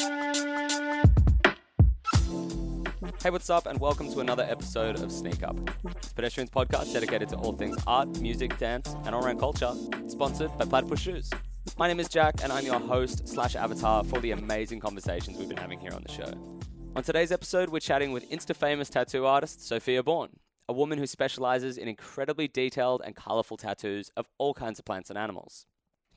Hey, what's up, and welcome to another episode of Sneak Up, it's Pedestrians podcast dedicated to all things art, music, dance, and all around culture, sponsored by Platypus Shoes. My name is Jack, and I'm your host slash avatar for the amazing conversations we've been having here on the show. On today's episode, we're chatting with Insta famous tattoo artist Sophia Baughan, a woman who specializes in incredibly detailed and colorful tattoos of all kinds of plants and animals.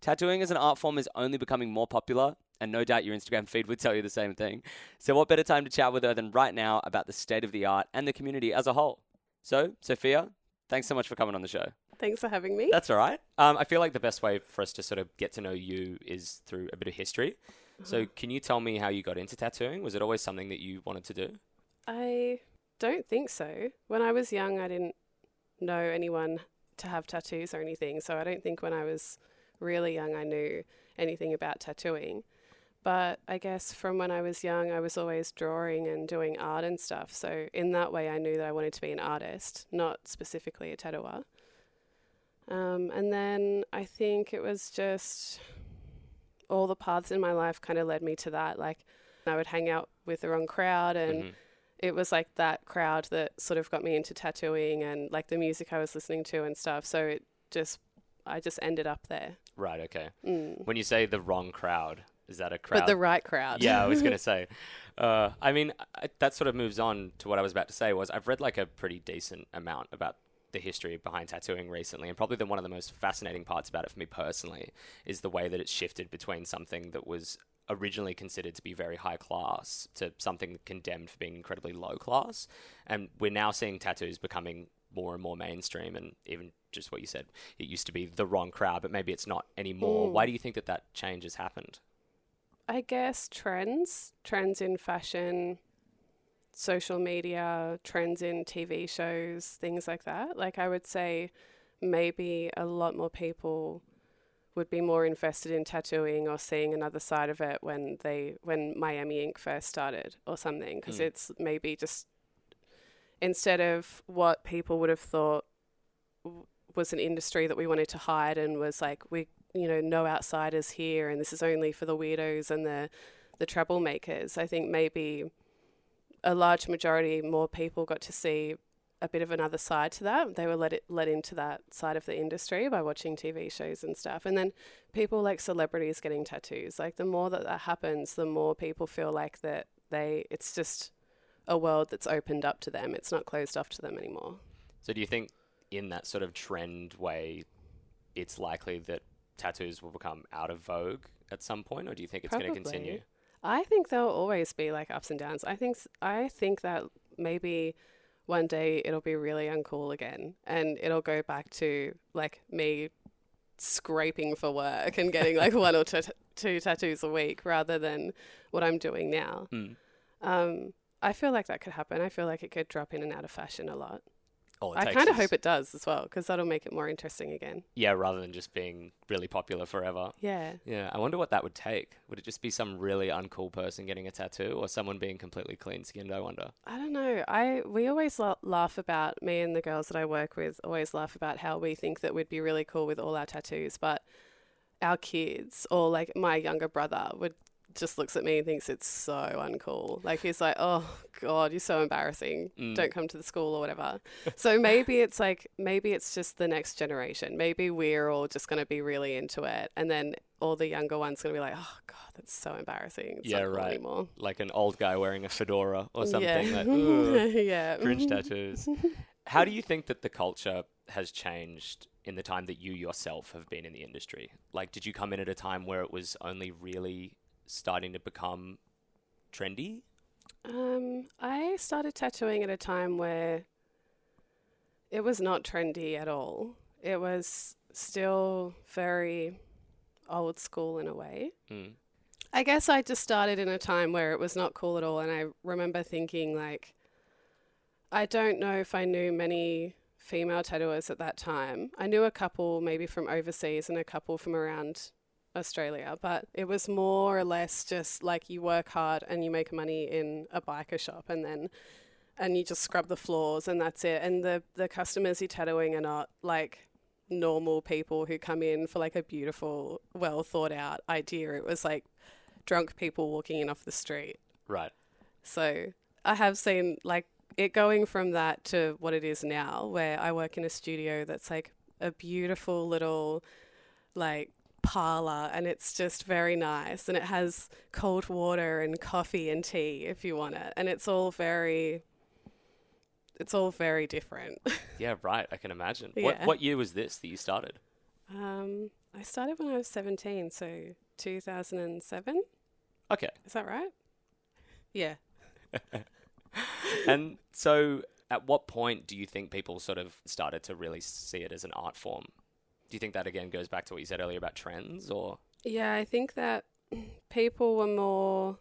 Tattooing as an art form is only becoming more popular, and no doubt your Instagram feed would tell you the same thing. So, what better time to chat with her than right now about the state of the art and the community as a whole? So, Sophia, thanks so much for coming on the show. Thanks for having me. That's all right. Um, I feel like the best way for us to sort of get to know you is through a bit of history. So, can you tell me how you got into tattooing? Was it always something that you wanted to do? I don't think so. When I was young, I didn't know anyone to have tattoos or anything. So I don't think when I was really young, I knew anything about tattooing. But I guess from when I was young, I was always drawing and doing art and stuff. So in that way, I knew that I wanted to be an artist, not specifically a tattooer. Um, and then I think it was just all the paths in my life kind of led me to that. Like I would hang out with the wrong crowd and Mhm. it was like that crowd that sort of got me into tattooing and like the music I was listening to and stuff. So it just, I just ended up there. Right, okay. Mm. When you say the wrong crowd, is that a crowd? But the right crowd. yeah, I was going to say. Uh, I mean, I, that sort of moves on to what I was about to say was I've read like a pretty decent amount about the history behind tattooing recently, and probably the one of the most fascinating parts about it for me personally is the way that it's shifted between something that was originally considered to be very high class to something condemned for being incredibly low class, and we're now seeing tattoos becoming more and more mainstream, and even just what you said, it used to be the wrong crowd, but maybe it's not anymore. Mm. Why do you think that that change has happened? I guess trends, trends in fashion, social media, trends in TV shows, things like that. Like I would say maybe a lot more people would be more invested in tattooing or seeing another side of it when they when Miami Ink first started or something because Mm. it's maybe just instead of what people would have thought was an industry that we wanted to hide and was like we you know no outsiders here and this is only for the weirdos and the the troublemakers. I think maybe a large majority more people got to see a bit of another side to that. They were let it let into that side of the industry by watching tv shows and stuff. And then people like celebrities getting tattoos. Like the more that that happens the more people feel like that they it's just a world that's opened up to them. It's not closed off to them anymore. So do you think in that sort of trend way, it's likely that tattoos will become out of vogue at some point, or do you think it's going to continue? I think there'll always be like ups and downs. I think I think that maybe one day it'll be really uncool again, and it'll go back to like me scraping for work and getting like one or two, two tattoos a week rather than what I'm doing now. Mm. Um, I feel like that could happen. I feel like it could drop in and out of fashion a lot. All it I takes kind of hope it does as well because that'll make it more interesting again. Yeah, rather than just being really popular forever. Yeah. Yeah, I wonder what that would take. Would it just be some really uncool person getting a tattoo, or someone being completely clean skinned? I wonder. I don't know. I we always la- laugh about me and the girls that I work with always laugh about how we think that we'd be really cool with all our tattoos, but our kids or like my younger brother would just looks at me and thinks it's so uncool. Like he's like, "Oh god, you're so embarrassing. Mm. Don't come to the school or whatever." so maybe it's like maybe it's just the next generation. Maybe we're all just going to be really into it and then all the younger ones going to be like, "Oh god, that's so embarrassing. It's Yeah, cool right. anymore." Like an old guy wearing a fedora or something. Yeah. Like, "Ugh, yeah. cringe tattoos. How do you think that the culture has changed in the time that you yourself have been in the industry? Like, did you come in at a time where it was only really starting to become trendy? Um, I started tattooing at a time where it was not trendy at all. It was still very old school in a way. Mm. I guess I just started in a time where it was not cool at all, and I remember thinking like, I don't know if I knew many female tattooers at that time. I knew a couple maybe from overseas and a couple from around Australia, but it was more or less just like you work hard and you make money in a biker shop and then and you just scrub the floors and that's it. And the the customers you're tattooing are not like normal people who come in for like a beautiful, well thought out idea. It was like drunk people walking in off the street. Right. So I have seen like it going from that to what it is now, where I work in a studio that's like a beautiful little like parlor and it's just very nice and it has cold water and coffee and tea if you want it and it's all very it's all very different Yeah, right. I can imagine. What what year was this that you started? um i started when i was 17 so 2007 Okay. is that right yeah and so at what point do you think people sort of started to really see it as an art form? Do you think that again goes back to what you said earlier about trends or Yeah, I think that people were more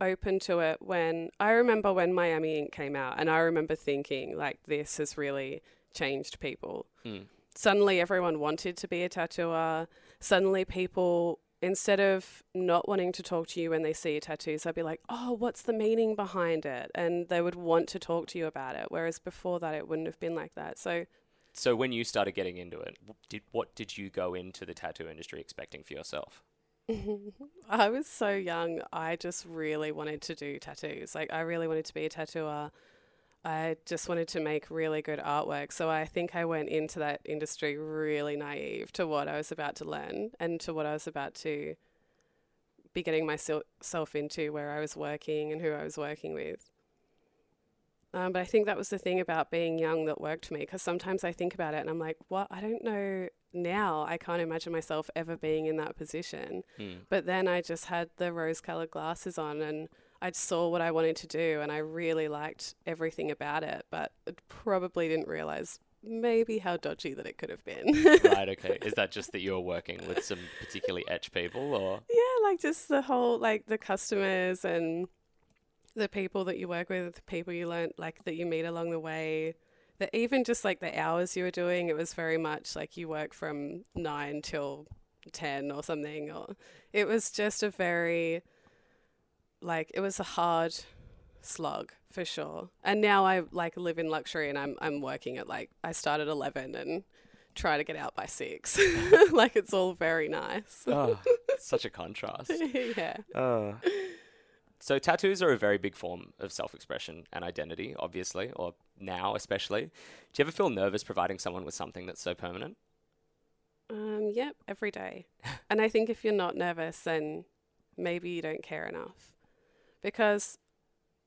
open to it when I remember when Miami Ink came out, and I remember thinking, like, this has really changed people. Mm. Suddenly, everyone wanted to be a tattooer. Suddenly, people, instead of not wanting to talk to you when they see your tattoos, they'd be like, oh, what's the meaning behind it? And they would want to talk to you about it. Whereas before that, it wouldn't have been like that. So, so when you started getting into it, did what did you go into the tattoo industry expecting for yourself? I was so young. I just really wanted to do tattoos. Like, I really wanted to be a tattooer. I just wanted to make really good artwork. So I think I went into that industry really naive to what I was about to learn and to what I was about to be getting myself into, where I was working and who I was working with. Um, but I think that was the thing about being young that worked for me because sometimes I think about it and I'm like, what? I don't know now. I can't imagine myself ever being in that position. Hmm. But then I just had the rose colored glasses on and I saw what I wanted to do and I really liked everything about it, but I probably didn't realize maybe how dodgy that it could have been. right, okay. Is that just that you're working with some particularly etch people or yeah, like just the whole like the customers and the people that you work with, the people you learn like that you meet along the way. That even just like the hours you were doing, it was very much like you work from nine till ten or something. Or it was just a very like it was a hard slog for sure. And now I like live in luxury and I'm I'm working at like I start at eleven and try to get out by six. like it's all very nice. oh, such a contrast. yeah. Uh. So tattoos are a very big form of self-expression and identity, obviously, or now especially. Do you ever feel nervous providing someone with something that's so permanent? Um, yep, every day. and I think if you're not nervous, then maybe you don't care enough. Because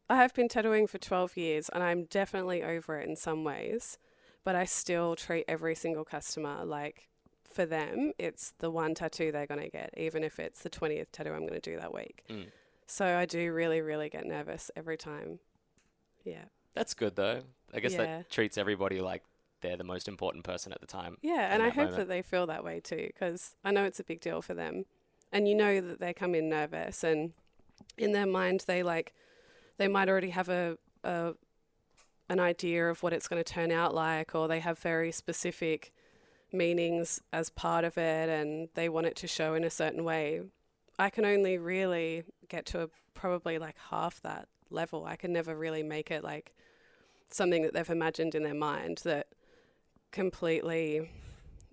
I have been tattooing for 12 years and I'm definitely over it in some ways, but I still treat every single customer like for them, it's the one tattoo they're going to get, even if it's the 20th tattoo I'm going to do that week. Mm. So I do really, really get nervous every time. Yeah. That's good though. I guess Yeah. that treats everybody like they're the most important person at the time. Yeah, and I hope moment. that they feel that way too, because I know it's a big deal for them, and you know that they come in nervous, and in their mind they like, they might already have a, a an idea of what it's going to turn out like, or they have very specific meanings as part of it, and they want it to show in a certain way. I can only really get to a, probably like half that level. I can never really make it like something that they've imagined in their mind that completely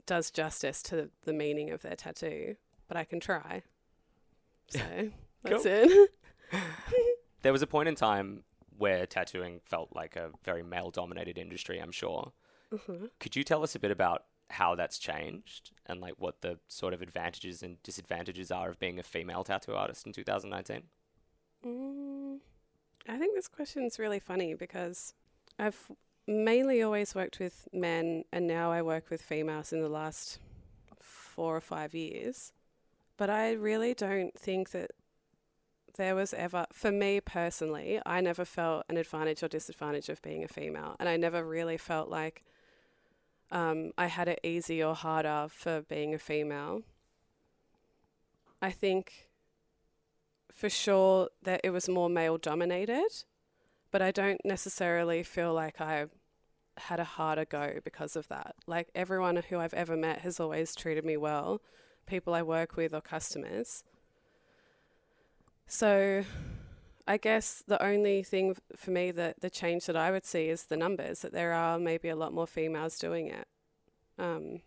does justice to the meaning of their tattoo, but I can try. So that's it. There was a point in time where tattooing felt like a very male dominated industry, I'm sure. Mhm. Could you tell us a bit about how that's changed and like what the sort of advantages and disadvantages are of being a female tattoo artist in 2019? Mm, I think this question's really funny because I've mainly always worked with men and now I work with females in the last four or five years. But I really don't think that there was ever, for me personally, I never felt an advantage or disadvantage of being a female. And I never really felt like um, I had it easy or harder for being a female. I think for sure that it was more male dominated, but I don't necessarily feel like I had a harder go because of that. Like everyone who I've ever met has always treated me well, people I work with or customers. So I guess the only thing for me that the change that I would see is the numbers, that there are maybe a lot more females doing it. Um,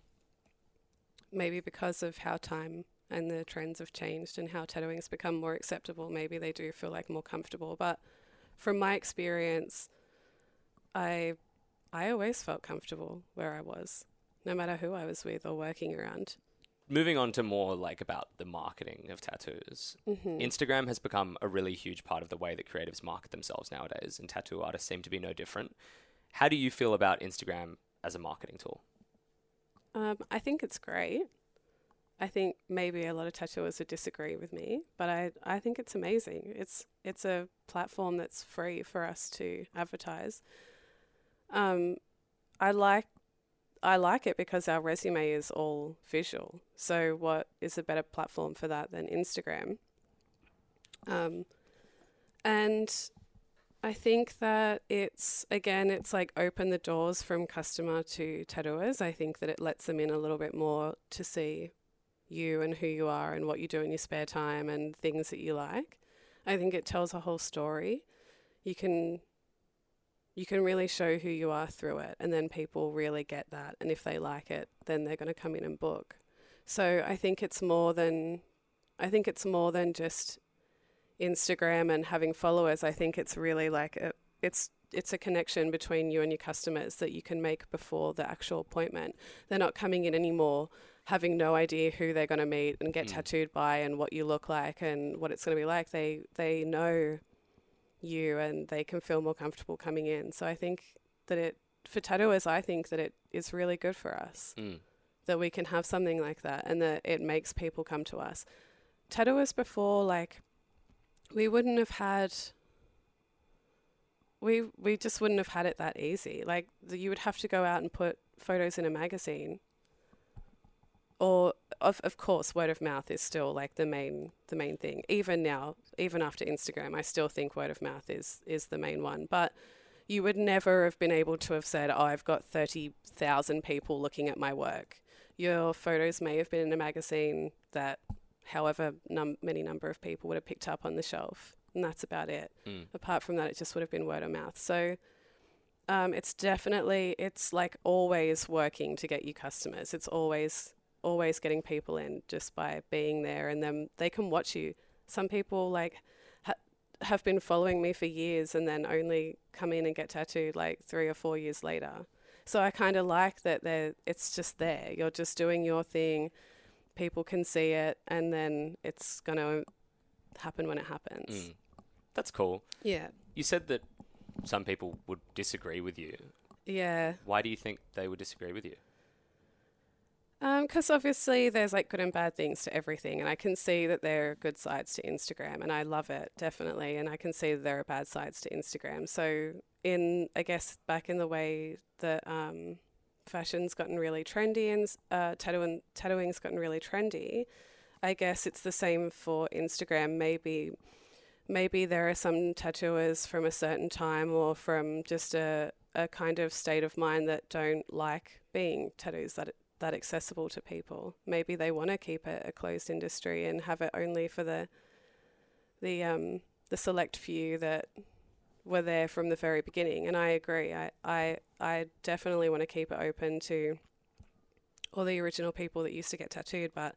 maybe because of how time and the trends have changed and how tattooing's become more acceptable, maybe they do feel like more comfortable. But from my experience, I I always felt comfortable where I was, no matter who I was with or working around. Moving on to more like about the marketing of tattoos. Mm-hmm. Instagram has become a really huge part of the way that creatives market themselves nowadays, and tattoo artists seem to be no different. How do you feel about Instagram as a marketing tool? Um, I think it's great. I think maybe a lot of tattooers would disagree with me, but I, I think it's amazing. It's it's a platform that's free for us to advertise. Um, I like I like it because our resume is all visual. So what is a better platform for that than Instagram? Um, and I think that it's again, it's like open the doors from customer to tattooers. I think that it lets them in a little bit more to see you and who you are and what you do in your spare time and things that you like. I think it tells a whole story. You can you can really show who you are through it and then people really get that and if they like it then they're going to come in and book. So I think it's more than I think it's more than just Instagram and having followers. I think it's really like a, it's it's a connection between you and your customers that you can make before the actual appointment. They're not coming in anymore having no idea who they're going to meet and get Mm. tattooed by and what you look like and what it's going to be like. They they know you and they can feel more comfortable coming in. So I think that it for tattooers, I think that it is really good for us Mm. that we can have something like that and that it makes people come to us. Tattooers before, like, we wouldn't have had. We we just wouldn't have had it that easy. Like the, you would have to go out and put photos in a magazine. Or of of course, word of mouth is still like the main the main thing. Even now, even after Instagram, I still think word of mouth is is the main one. But you would never have been able to have said, "Oh, I've got thirty thousand people looking at my work." Your photos may have been in a magazine that, however num- many number of people would have picked up on the shelf, and that's about it. Mm. Apart from that, it just would have been word of mouth. So. Um, it's definitely it's like always working to get you customers. It's always always getting people in just by being there, and then they can watch you. Some people like ha- have been following me for years, and then only come in and get tattooed like three or four years later. So I kind of like that. They're it's just there. You're just doing your thing. People can see it, and then it's gonna happen when it happens. Mm. That's cool. Yeah, You said that some people would disagree with you. yeah. Why do you think they would disagree with you? Because obviously there's like good and bad things to everything, and I can see that there are good sides to Instagram, and I love it definitely, and I can see that there are bad sides to Instagram. So in I guess back in the way that um, fashion's gotten really trendy and uh, tattooing tattooing's gotten really trendy, I guess it's the same for Instagram. Maybe maybe there are some tattooers from a certain time or from just a a kind of state of mind that don't like being tattoos that that accessible to people. Maybe they want to keep it a closed industry and have it only for the the um the select few that were there from the very beginning. And I agree. I I, I definitely want to keep it open to all the original people that used to get tattooed, but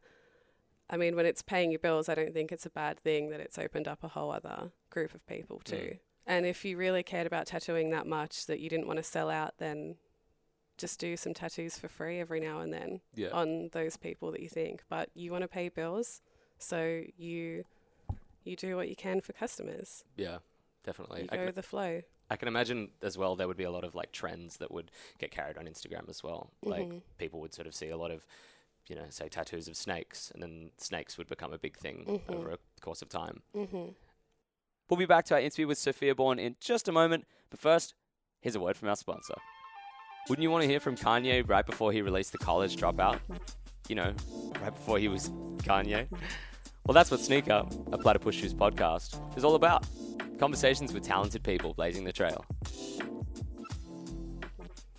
I mean, when it's paying your bills, I don't think it's a bad thing that it's opened up a whole other group of people too. Mm. And if you really cared about tattooing that much that you didn't want to sell out, then just do some tattoos for free every now and then Yeah. on those people that you think. But you want to pay bills, so you you do what you can for customers. yeah, definitely. You I go can, with the flow. I can imagine as well there would be a lot of like trends that would get carried on Instagram as well. Like Mhm. people would sort of see a lot of, you know, say tattoos of snakes, and then snakes would become a big thing Mhm. over a course of time. hmm We'll be back to our interview with Sophia Baughan in just a moment, but first, here's a word from our sponsor. Wouldn't you want to hear from Kanye right before he released the college dropout? You know, right before he was Kanye? Well, that's what Sneaker, a Platypus Shoes podcast, is all about. Conversations with talented people blazing the trail.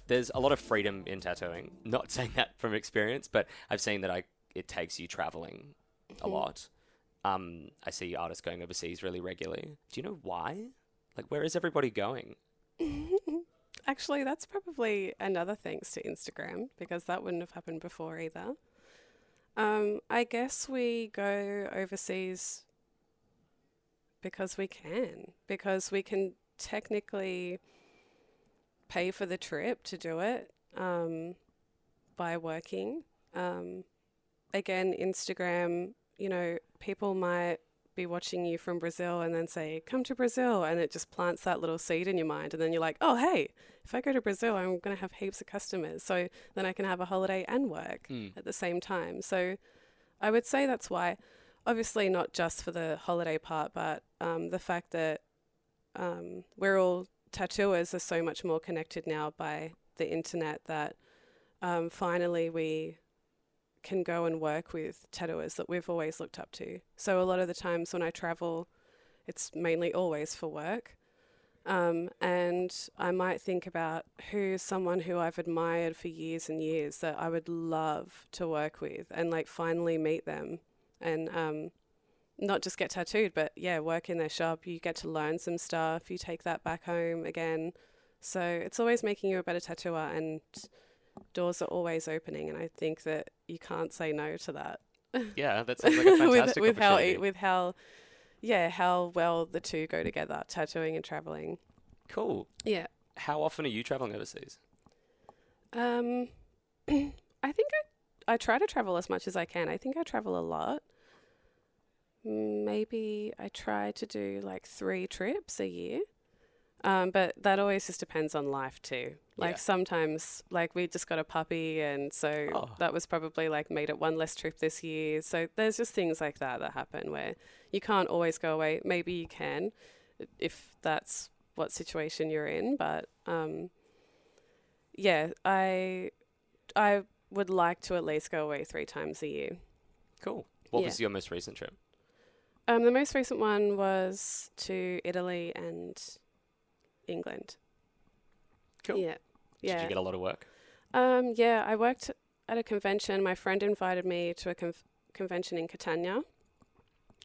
There's a lot of freedom in tattooing. Not saying that from experience, but I've seen that I it takes you traveling a Mhm. lot. Um, I see artists going overseas really regularly. Do you know why? Like, where is everybody going? Actually, that's probably another thanks to Instagram because that wouldn't have happened before either. Um, I guess we go overseas because we can, because we can technically pay for the trip to do it um, by working. Um, again, Instagram, you know, people might be watching you from Brazil and then say, come to Brazil. And it just plants that little seed in your mind. And then you're like, oh, hey, if I go to Brazil, I'm going to have heaps of customers. So then I can have a holiday and work Mm. at the same time. So I would say that's why, obviously, not just for the holiday part, but um, the fact that um, we're all tattooers are so much more connected now by the internet that um, finally we can go and work with tattooers that we've always looked up to. So a lot of the times when I travel, it's mainly always for work. Um, and I might think about who's someone who I've admired for years and years that I would love to work with and like finally meet them and um, not just get tattooed, but yeah, work in their shop. You get to learn some stuff, you take that back home again. So it's always making you a better tattooer and doors are always opening. And I think that you can't say no to that. Yeah, that sounds like a fantastic with, with how with how yeah how well the two go together tattooing and traveling cool. yeah How often are you traveling overseas? um i think i i try to travel as much as i can i think i travel a lot maybe i try to do like three trips a year um, but that always just depends on life too. Like Yeah. sometimes, like we just got a puppy, and so Oh. that was probably like made it one less trip this year. So there's just things like that that happen where you can't always go away. Maybe you can, if that's what situation you're in. But um, yeah, I I would like to at least go away three times a year. Cool. What Yeah. was your most recent trip? Um, the most recent one was to Italy and England. Cool. Yeah. Yeah. Did you get a lot of work? Um, yeah, I worked at a convention. My friend invited me to a conf- convention in Catania.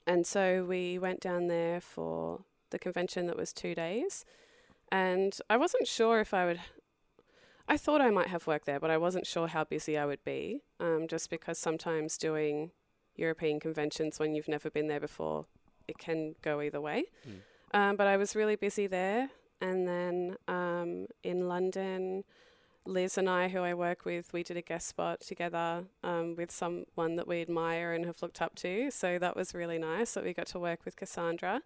And so we went down there for the convention that was two days. And I wasn't sure if I would. I thought I might have work there, but I wasn't sure how busy I would be, um, just because sometimes doing European conventions when you've never been there before, it can go either way. Mm. Um, but I was really busy there. And then um, in London, Liz and I, who I work with, we did a guest spot together um, with someone that we admire and have looked up to. So that was really nice that we got to work with Cassandra.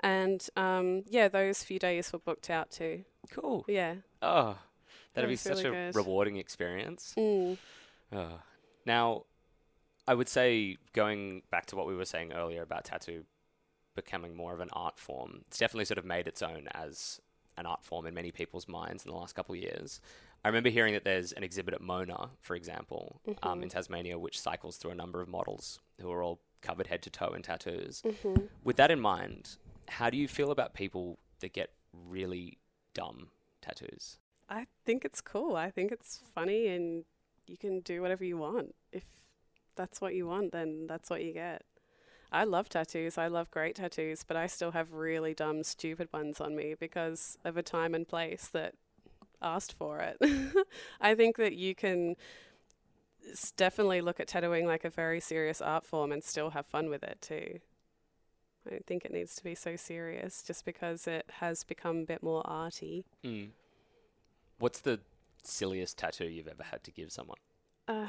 And um, yeah, those few days were booked out too. Cool. Yeah. Oh, that'd be such really a good. rewarding experience. Mm. Oh. Now, I would say going back to what we were saying earlier about tattoo becoming more of an art form, it's definitely sort of made its own as an art form in many people's minds in the last couple of years. I remember hearing that there's an exhibit at Mona, for example, um, in Tasmania, which cycles through a number of models who are all covered head to toe in tattoos. Mm-hmm. With that in mind, how do you feel about people that get really dumb tattoos? I think it's cool. I think it's funny and you can do whatever you want. If that's what you want, then that's what you get. I love tattoos. I love great tattoos, but I still have really dumb, stupid ones on me because of a time and place that asked for it. I think that you can definitely look at tattooing like a very serious art form and still have fun with it too. I don't think it needs to be so serious just because it has become a bit more arty. Mm. What's the silliest tattoo you've ever had to give someone? Um,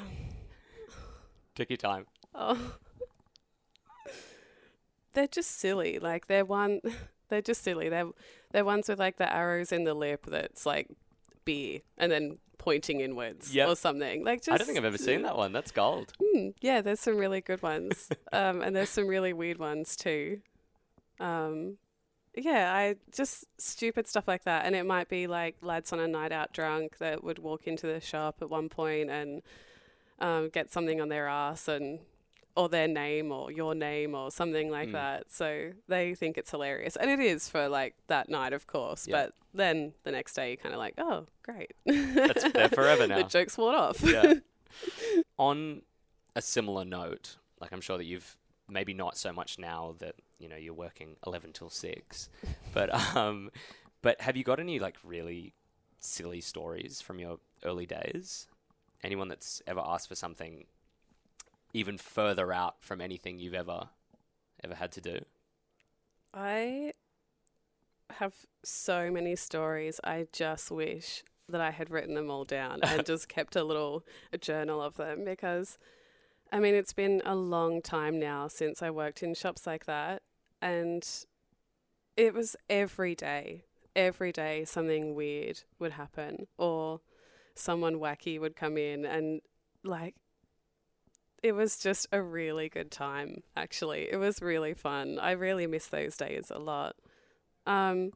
Take your time. Oh. They're just silly. Like they're one they're just silly. They're they're ones with like the arrows in the lip that's like beer and then pointing inwards Yep. or something. Like just I don't think I've ever seen that one. That's gold. Mm, yeah, there's some really good ones. um, and there's some really weird ones too. Um, yeah, I just stupid stuff like that. And it might be like lads on a night out drunk that would walk into the shop at one point and um, get something on their ass and or their name or your name or something like Mm. that. So they think it's hilarious. And it is for like that night, of course. Yeah. But then the next day you're kind of like, oh, great. That's there forever now. the joke's worn off. yeah. On a similar note, like I'm sure that you've maybe not so much now that you know you're working 11 till 6 but um but have you got any like really silly stories from your early days anyone that's ever asked for something even further out from anything you've ever ever had to do? I have so many stories. I just wish that I had written them all down and just kept a little a journal of them because I mean it's been a long time now since I worked in shops like that and it was every day. Every day something weird would happen or someone wacky would come in and like it was just a really good time actually. It was really fun. I really miss those days a lot. Um,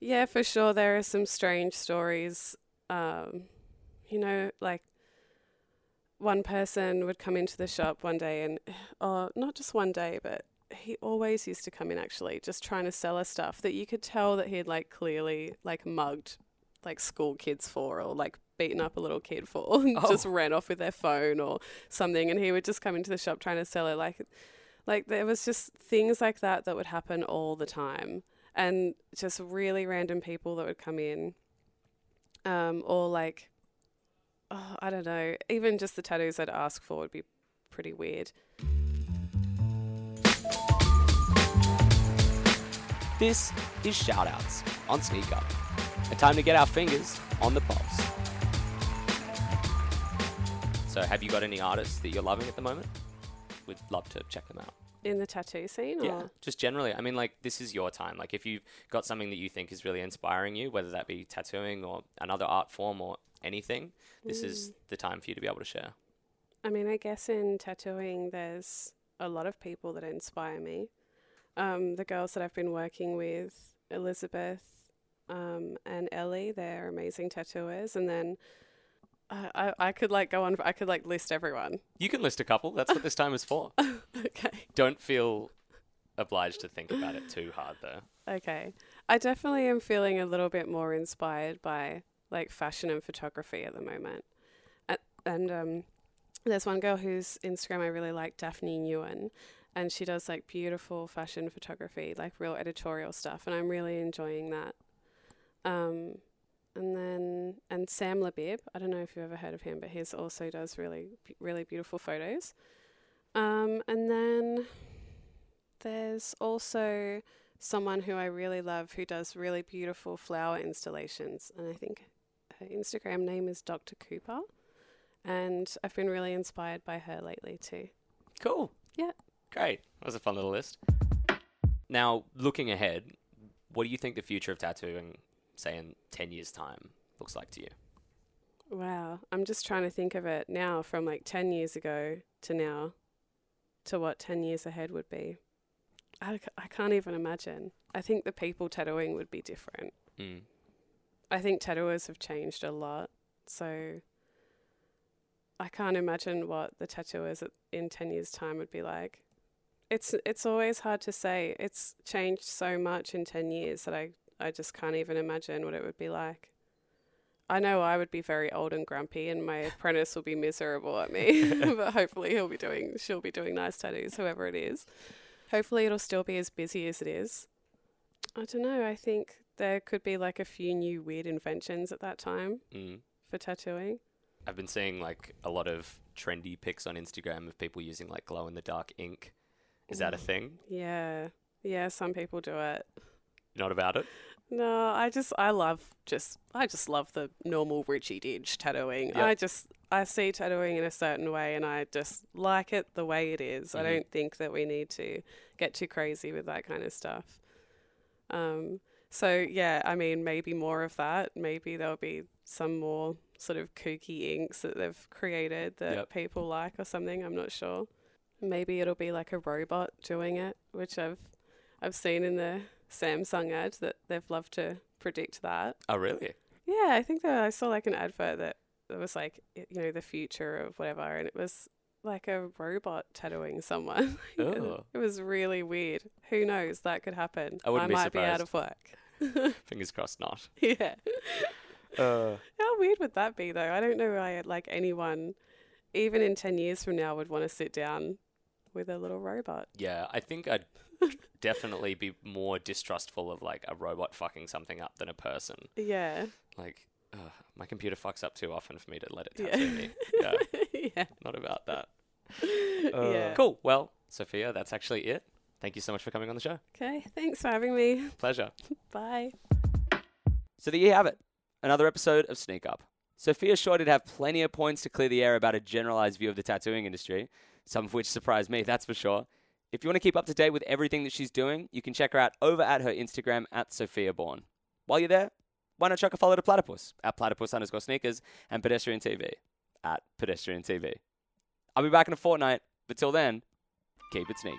yeah for sure there are some strange stories. Um, you know like one person would come into the shop one day and oh not just one day but he always used to come in actually just trying to sell us stuff that you could tell that he'd like clearly like mugged like school kids for or like beaten up a little kid for and Oh. just ran off with their phone or something and he would just come into the shop trying to sell it like like there was just things like that that would happen all the time and just really random people that would come in um or like oh, I don't know even just the tattoos I'd ask for would be pretty weird This is Shoutouts on Sneak Up. A time to get our fingers on the pulse. So, have you got any artists that you're loving at the moment? We'd love to check them out. in the tattoo scene Yeah, just generally. I mean, like, this is your time. Like, if you've got something that you think is really inspiring you, whether that be tattooing or another art form or anything, this is the time for you to be able to share. I mean, I guess in tattooing, there's a lot of people that inspire me. Um, the girls that I've been working with, Elizabeth um, and Ellie, they're amazing tattooers. And then I, I, I could like go on, I could like list everyone. You can list a couple. That's what this time is for. okay. Don't feel obliged to think about it too hard, though. Okay. I definitely am feeling a little bit more inspired by like fashion and photography at the moment. And, and um, there's one girl whose Instagram I really like, Daphne Nguyen, and she does like beautiful fashion photography, like real editorial stuff, and I'm really enjoying that. Um, and then and Sam Labib, I don't know if you've ever heard of him, but he also does really really beautiful photos. Um, and then there's also someone who I really love who does really beautiful flower installations, and I think her Instagram name is Dr. Cooper, and I've been really inspired by her lately too. Cool. Yeah. Great. That was a fun little list. Now, looking ahead, what do you think the future of tattooing, say in 10 years' time, looks like to you? Wow, I'm just trying to think of it now from like 10 years ago to now to what 10 years ahead would be. i, I can't even imagine. I think the people tattooing would be different. Mm. I think tattooers have changed a lot. So I can't imagine what the tattooers in 10 years' time would be like. It's it's always hard to say. It's changed so much in 10 years that I, I just can't even imagine what it would be like. I know I would be very old and grumpy and my apprentice will be miserable at me, but hopefully he'll be doing she'll be doing nice tattoos whoever it is. Hopefully it'll still be as busy as it is. I don't know. I think there could be like a few new weird inventions at that time Mm. for tattooing. I've been seeing like a lot of trendy pics on Instagram of people using like glow in the dark ink. Is that a Mm. thing? Yeah. Yeah, some people do it. You're not about it? No, I just I love just I just love the normal Richie Didge tattooing. Yep. I just I see tattooing in a certain way and I just like it the way it is. Mhm. I don't think that we need to get too crazy with that kind of stuff. Um so yeah, I mean maybe more of that. Maybe there'll be some more sort of kooky inks that they've created that Yep. people like or something, I'm not sure. Maybe it'll be like a robot doing it, which I've I've seen in the Samsung ad that they've loved to predict that. Oh, really? Yeah, I think that I saw like an advert that that was like you know the future of whatever, and it was like a robot tattooing someone. Oh. it was really weird. Who knows? That could happen. I wouldn't be might be out of work. Fingers crossed not. yeah. Uh, How weird would that be though? I don't know why like anyone, even in ten years from now, would want to sit down with a little robot. yeah, I think I'd definitely be more distrustful of like a robot fucking something up than a person. Yeah. Like, ugh, my computer fucks up too often for me to let it Yeah. tattoo me. Yeah, yeah. not about that. Uh, yeah. Cool. Well, Sophia, that's actually it. Thank you so much for coming on the show. Okay. Thanks for having me. Pleasure. Bye. So there you have it. Another episode of Sneak Up. Sophia sure did have plenty of points to clear the air about a generalized view of the tattooing industry, some of which surprised me, that's for sure. If you want to keep up to date with everything that she's doing, you can check her out over at her Instagram at Sophia Baughan. While you're there, why not chuck a follow to Platypus at Platypus underscore sneakers and Pedestrian TV at Pedestrian TV. I'll be back in a fortnight, but till then, keep it sneaky.